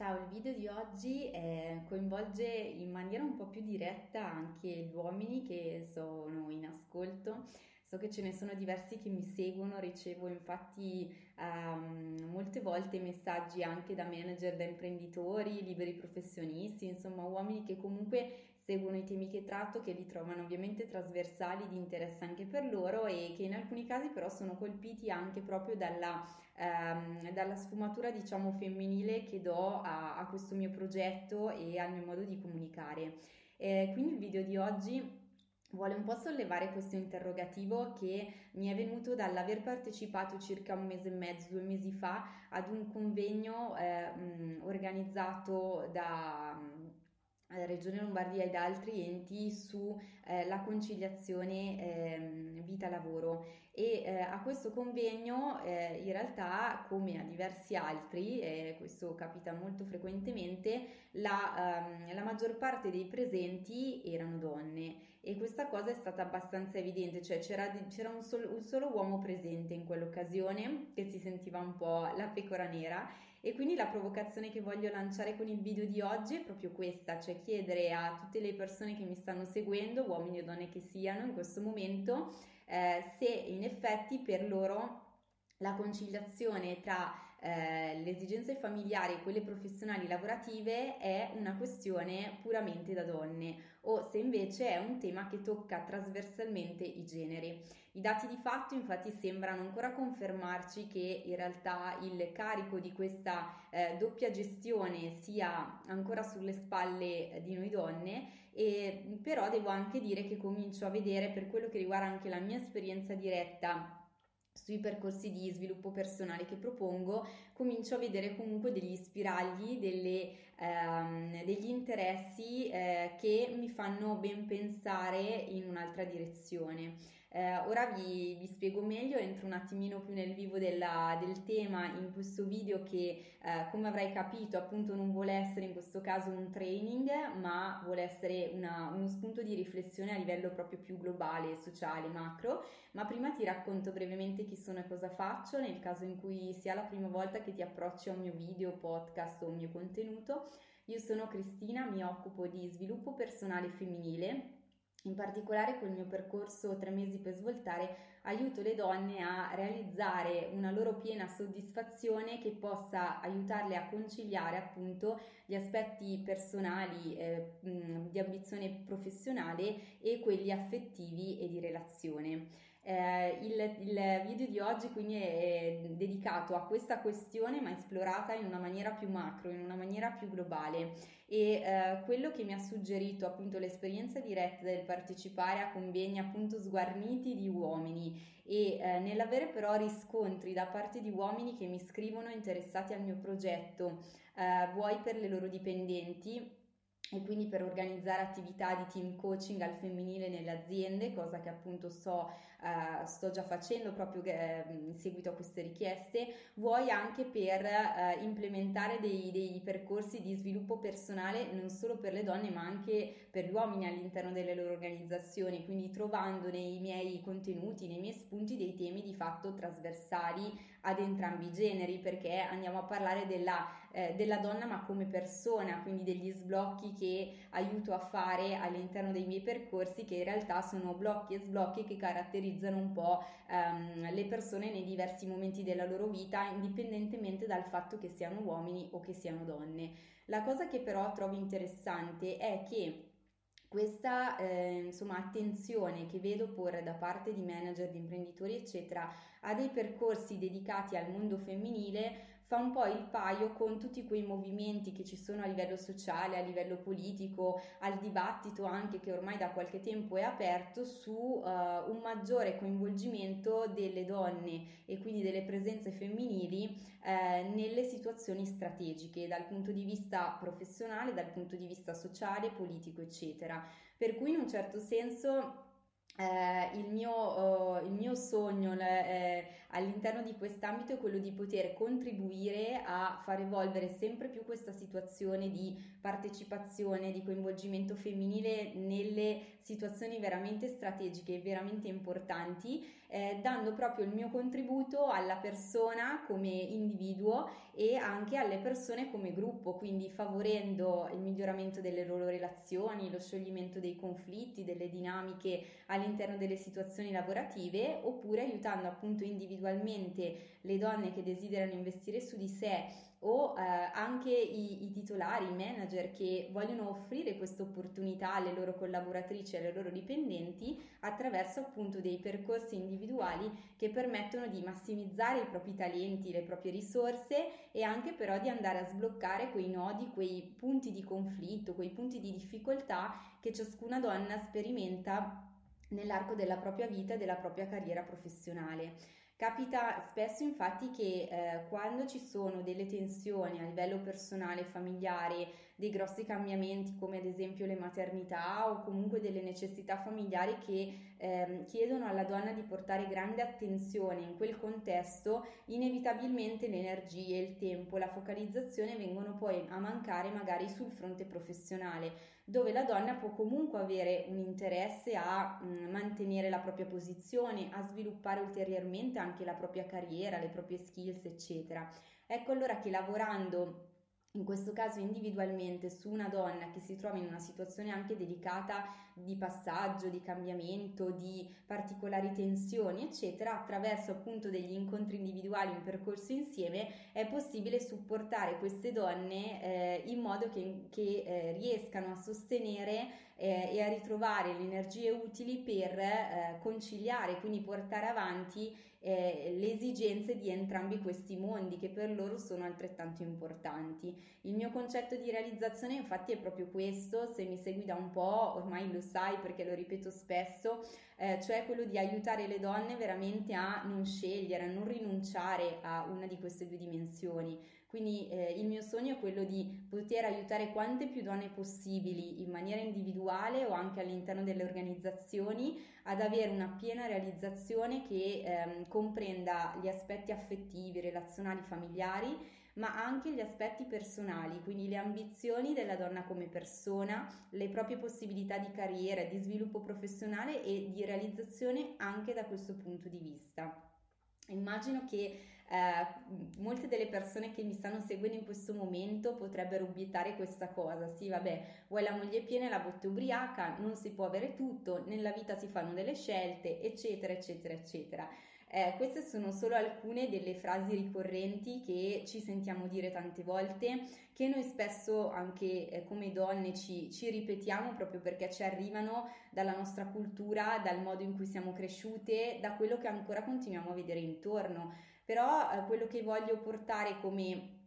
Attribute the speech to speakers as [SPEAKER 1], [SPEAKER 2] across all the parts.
[SPEAKER 1] Ciao, il video di oggi eh, coinvolge in maniera un po' più diretta anche gli uomini che sono in ascolto. So che ce ne sono diversi che mi seguono, ricevo infatti um, molte volte messaggi anche da manager, da imprenditori, liberi professionisti, insomma uomini che comunque seguono i temi che tratto, che li trovano ovviamente trasversali di interesse anche per loro e che in alcuni casi però sono colpiti anche proprio dalla, ehm, dalla sfumatura diciamo femminile che do a, a, questo mio progetto e al mio modo di comunicare. Eh, quindi il video di oggi vuole un po' sollevare questo interrogativo che mi è venuto dall'aver partecipato circa un mese e mezzo, due mesi fa ad un convegno eh, mh, organizzato da Regione Lombardia ed altri enti sulla eh, conciliazione eh, vita-lavoro. E eh, a questo convegno eh, in realtà come a diversi altri, questo capita molto frequentemente, la, ehm, la, maggior parte dei presenti erano donne. E questa cosa è stata abbastanza evidente, cioè c'era, c'era un, solo, un solo uomo presente in quell'occasione che si sentiva un po' la pecora nera e quindi la provocazione che voglio lanciare con il video di oggi è proprio questa, cioè chiedere a tutte le persone che mi stanno seguendo, uomini o donne che siano in questo momento, eh, se in effetti per loro la conciliazione tra eh, le esigenze familiari e quelle professionali lavorative è una questione puramente da donne o se invece è un tema che tocca trasversalmente i generi. I dati di fatto infatti sembrano ancora confermarci che in realtà il carico di questa eh, doppia gestione sia ancora sulle spalle di noi donne e però devo anche dire che comincio a vedere per quello che riguarda anche la mia esperienza diretta sui percorsi di sviluppo personale che propongo, comincio a vedere comunque degli spiragli, delle, ehm, degli interessi eh, che mi fanno ben pensare in un'altra direzione. Eh, ora vi, vi, spiego meglio, entro un attimino più nel vivo della, del tema in questo video che eh, come avrai capito appunto non vuole essere in questo caso un training ma vuole essere una, uno spunto di riflessione a livello proprio più globale, sociale, macro, ma prima ti racconto brevemente chi sono e cosa faccio nel caso in cui sia la prima volta che ti approcci a un mio video, podcast o un mio contenuto. Io sono Cristina, mi occupo di sviluppo personale femminile in particolare col mio percorso tre mesi per svoltare aiuto le donne a realizzare una loro piena soddisfazione che possa aiutarle a conciliare appunto gli aspetti personali eh, di ambizione professionale e quelli affettivi e di relazione. Eh, il, il, video di oggi quindi è dedicato a questa questione ma esplorata in una maniera più macro, in una maniera più globale. E eh, quello che mi ha suggerito appunto l'esperienza diretta del partecipare a convegni appunto sguarniti di uomini e eh, nell'avere però riscontri da parte di uomini che mi scrivono interessati al mio progetto, eh, vuoi per le loro dipendenti e quindi per organizzare attività di team coaching al femminile nelle aziende, cosa che appunto so, uh, sto già facendo proprio eh, in seguito a queste richieste, vuoi anche per uh, implementare dei, dei, percorsi di sviluppo personale non solo per le donne ma anche per gli uomini all'interno delle loro organizzazioni, quindi trovando nei miei contenuti, nei miei spunti dei temi di fatto trasversali ad entrambi i generi, perché andiamo a parlare della, eh, della donna ma come persona, quindi degli sblocchi che aiuto a fare all'interno dei miei percorsi che in realtà sono blocchi e sblocchi che caratterizzano un po' ehm, le persone nei diversi momenti della loro vita indipendentemente dal fatto che siano uomini o che siano donne. La cosa che però trovo interessante è che questa eh, insomma, attenzione che vedo porre da parte di manager, di imprenditori, eccetera, a dei percorsi dedicati al mondo femminile fa un po' il paio con tutti quei movimenti che ci sono a livello sociale, a livello politico, al dibattito anche che ormai da qualche tempo è aperto su uh, un maggiore coinvolgimento delle donne e quindi delle presenze femminili eh, nelle situazioni strategiche dal punto di vista professionale, dal punto di vista sociale, politico, eccetera. Per cui in un certo senso eh, il, mio, uh, il, mio, sogno eh, all'interno di quest'ambito è quello di poter contribuire a far evolvere sempre più questa situazione di partecipazione, di coinvolgimento femminile nelle situazioni veramente strategiche e veramente importanti eh, dando proprio il mio contributo alla persona come individuo e anche alle persone come gruppo, quindi favorendo il miglioramento delle loro relazioni, lo scioglimento dei conflitti, delle dinamiche all'interno delle situazioni lavorative, oppure aiutando appunto individualmente le donne che desiderano investire su di sé o eh, anche i, i, titolari, i manager che vogliono offrire questa opportunità alle loro collaboratrici alle loro dipendenti attraverso appunto dei percorsi individuali che permettono di massimizzare i propri talenti, le proprie risorse e anche però di andare a sbloccare quei nodi, quei punti di conflitto, quei punti di difficoltà che ciascuna donna sperimenta nell'arco della propria vita e della propria carriera professionale. Capita spesso infatti che eh, quando ci sono delle tensioni a livello personale, familiare, dei grossi cambiamenti come ad esempio le maternità o comunque delle necessità familiari che eh, chiedono alla donna di portare grande attenzione in quel contesto, inevitabilmente le energie, il tempo, la focalizzazione vengono poi a mancare magari sul fronte professionale dove la donna può comunque avere un interesse a mh, mm, mantenere la propria posizione, a sviluppare ulteriormente anche la propria carriera, le proprie skills, eccetera. Ecco allora che lavorando in questo caso individualmente su una donna che si trova in una situazione anche delicata di passaggio, di cambiamento, di particolari tensioni, eccetera, attraverso appunto degli incontri individuali, un percorso insieme, è possibile supportare queste donne eh, in modo che, che eh, riescano a sostenere eh, e a ritrovare le energie utili per eh, conciliare, quindi portare avanti eh, le esigenze di entrambi questi mondi che per loro sono altrettanto importanti. Il mio concetto di realizzazione infatti è proprio questo, se mi segui da un po' ormai lo sai perché lo ripeto spesso, eh, cioè quello di aiutare le donne veramente a non scegliere, a non rinunciare a una di queste due dimensioni. Quindi eh, il mio sogno è quello di poter aiutare quante più donne possibili in maniera individuale o anche all'interno delle organizzazioni ad avere una piena realizzazione che ehm, comprenda gli aspetti affettivi, relazionali, familiari, ma anche gli aspetti personali, quindi le ambizioni della donna come persona, le proprie possibilità di carriera, di sviluppo professionale e di realizzazione anche da questo punto di vista. Immagino che eh, molte delle persone che mi stanno seguendo in questo momento potrebbero obiettare questa cosa. Sì, vabbè, vuoi la moglie piena e la botte ubriaca, non si può avere tutto, nella vita si fanno delle scelte, eccetera, eccetera, eccetera. Eh, queste sono solo alcune delle frasi ricorrenti che ci sentiamo dire tante volte, che noi spesso anche eh, come donne ci, ci, ripetiamo proprio perché ci arrivano dalla nostra cultura, dal modo in cui siamo cresciute, da quello che ancora continuiamo a vedere intorno. Però eh, quello che voglio portare come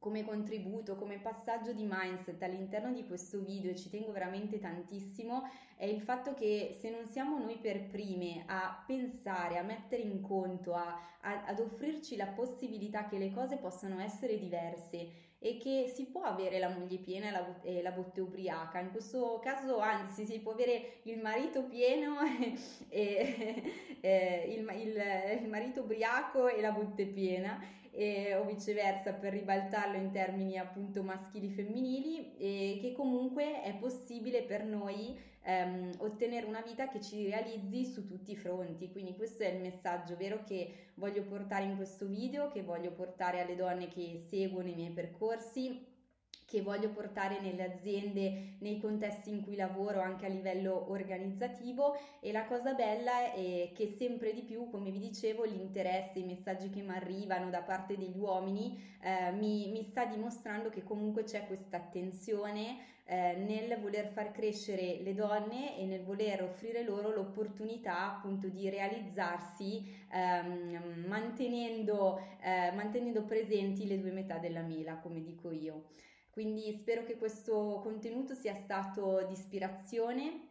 [SPEAKER 1] come contributo, come passaggio di mindset all'interno di questo video, e ci tengo veramente tantissimo, è il fatto che se non siamo noi per prime a pensare, a mettere in conto, a, a, ad offrirci la possibilità che le cose possano essere diverse e che si può avere la moglie piena e la, e la botte ubriaca. In questo caso, anzi, si può avere il marito pieno e, e il, il, il marito ubriaco e la botte piena. E, o viceversa per ribaltarlo in termini appunto maschili femminili e che comunque è possibile per noi ehm, ottenere una vita che ci realizzi su tutti i fronti. Quindi questo è il messaggio vero che voglio portare in questo video, che voglio portare alle donne che seguono i miei percorsi che voglio portare nelle aziende, nei contesti in cui lavoro anche a livello organizzativo e la cosa bella è che sempre di più, come vi dicevo, l'interesse, i messaggi che mi arrivano da parte degli uomini eh, mi, mi, sta dimostrando che comunque c'è questa attenzione eh, nel voler far crescere le donne e nel voler offrire loro l'opportunità appunto di realizzarsi ehm, mantenendo, eh, mantenendo presenti le due metà della mela, come dico io. Quindi spero che questo contenuto sia stato di ispirazione.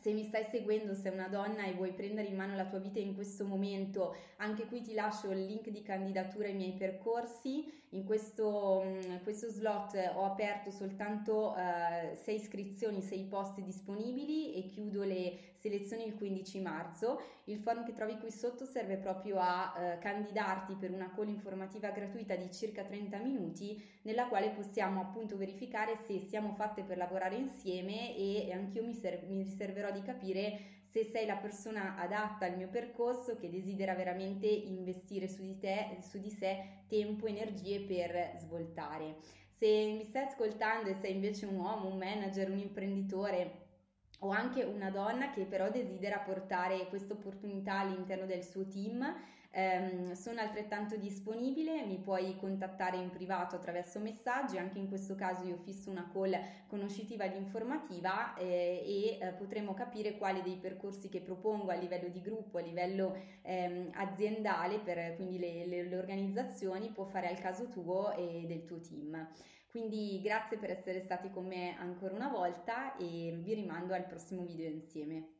[SPEAKER 1] Se mi stai seguendo, sei una donna e vuoi prendere in mano la tua vita in questo momento, anche qui ti lascio il link di candidatura ai miei percorsi. In questo, mm, questo slot ho aperto soltanto uh, sei iscrizioni, sei posti disponibili e chiudo le selezioni il 15 marzo. Il form che trovi qui sotto serve proprio a uh, candidarti per una call informativa gratuita di circa 30 minuti nella quale possiamo appunto verificare se siamo fatte per lavorare insieme e anch'io mi, ser- mi riserverò di capire se sei la persona adatta al mio percorso che desidera veramente investire su di te, su di sé tempo e energie per svoltare. Se mi stai ascoltando e sei invece un uomo, un manager, un imprenditore o anche una donna che però desidera portare questa opportunità all'interno del suo team, ehm, sono altrettanto disponibile, mi puoi contattare in privato attraverso messaggi, anche in questo caso io fisso una call conoscitiva ed informativa eh, e eh, potremo capire quali dei percorsi che propongo a livello di gruppo, a livello ehm, aziendale, per quindi le, le, le organizzazioni, può fare al caso tuo e del tuo team. Quindi grazie per essere stati con me ancora una volta e vi rimando al prossimo video insieme.